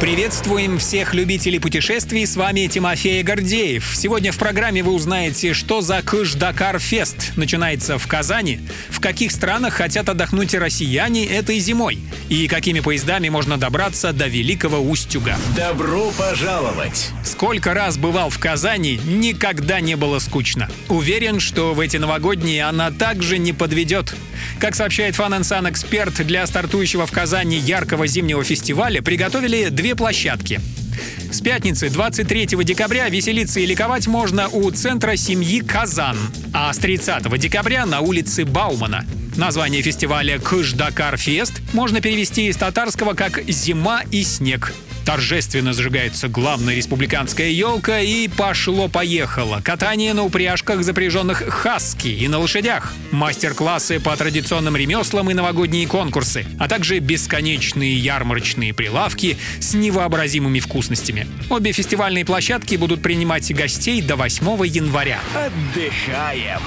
Приветствуем всех любителей путешествий, с вами Тимофей Гордеев. Сегодня в программе вы узнаете, что за Кыш-Дакар Фест начинается в Казани, в каких странах хотят отдохнуть россияне этой зимой и какими поездами можно добраться до Великого Устюга. Добро пожаловать! Сколько раз бывал в Казани, никогда не было скучно. Уверен, что в эти новогодние она также не подведет. Как сообщает Fun Sun эксперт, для стартующего в Казани яркого зимнего фестиваля приготовили две площадки. С пятницы 23 декабря веселиться и ликовать можно у центра семьи «Казан», а с 30 декабря на улице Баумана. Название фестиваля «Кыш Дакар Фест» можно перевести из татарского как «Зима и снег». Торжественно зажигается главная республиканская елка и пошло-поехало. Катание на упряжках, запряженных хаски и на лошадях. Мастер-классы по традиционным ремеслам и новогодние конкурсы, а также бесконечные ярмарочные прилавки с невообразимыми вкусностями. Обе фестивальные площадки будут принимать гостей до 8 января. Отдыхаем!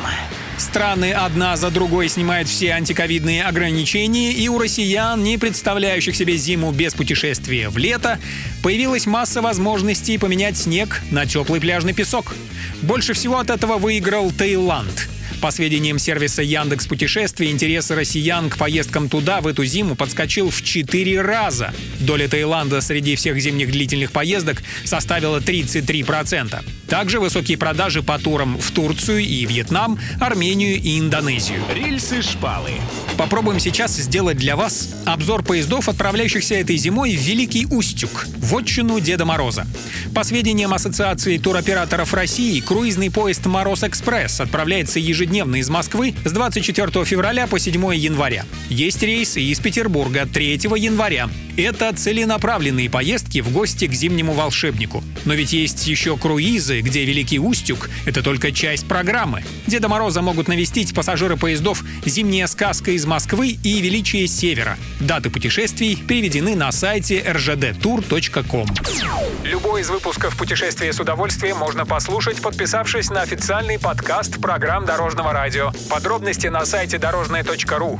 Страны одна за другой снимают все антиковидные ограничения, и у россиян, не представляющих себе зиму без путешествия в лето, появилась масса возможностей поменять снег на теплый пляжный песок. Больше всего от этого выиграл Таиланд. По сведениям сервиса Яндекс Путешествий, интерес россиян к поездкам туда в эту зиму подскочил в 4 раза. Доля Таиланда среди всех зимних длительных поездок составила 33%. Также высокие продажи по турам в Турцию и Вьетнам, Армению и Индонезию. Рельсы-шпалы. Попробуем сейчас сделать для вас обзор поездов, отправляющихся этой зимой в Великий Устюг, в отчину Деда Мороза. По сведениям Ассоциации туроператоров России, круизный поезд «Мороз-экспресс» отправляется ежедневно из Москвы с 24 февраля по 7 января. Есть рейсы из Петербурга 3 января. Это целенаправленные поездки в гости к зимнему волшебнику. Но ведь есть еще круизы, где Великий Устюг — это только часть программы. Деда Мороза могут навестить пассажиры поездов «Зимняя сказка из Москвы» и «Величие Севера». Даты путешествий переведены на сайте rdtour.com. Любой из выпусков «Путешествия с удовольствием» можно послушать, подписавшись на официальный подкаст программ Дорожного радио. Подробности на сайте дорожное.ру.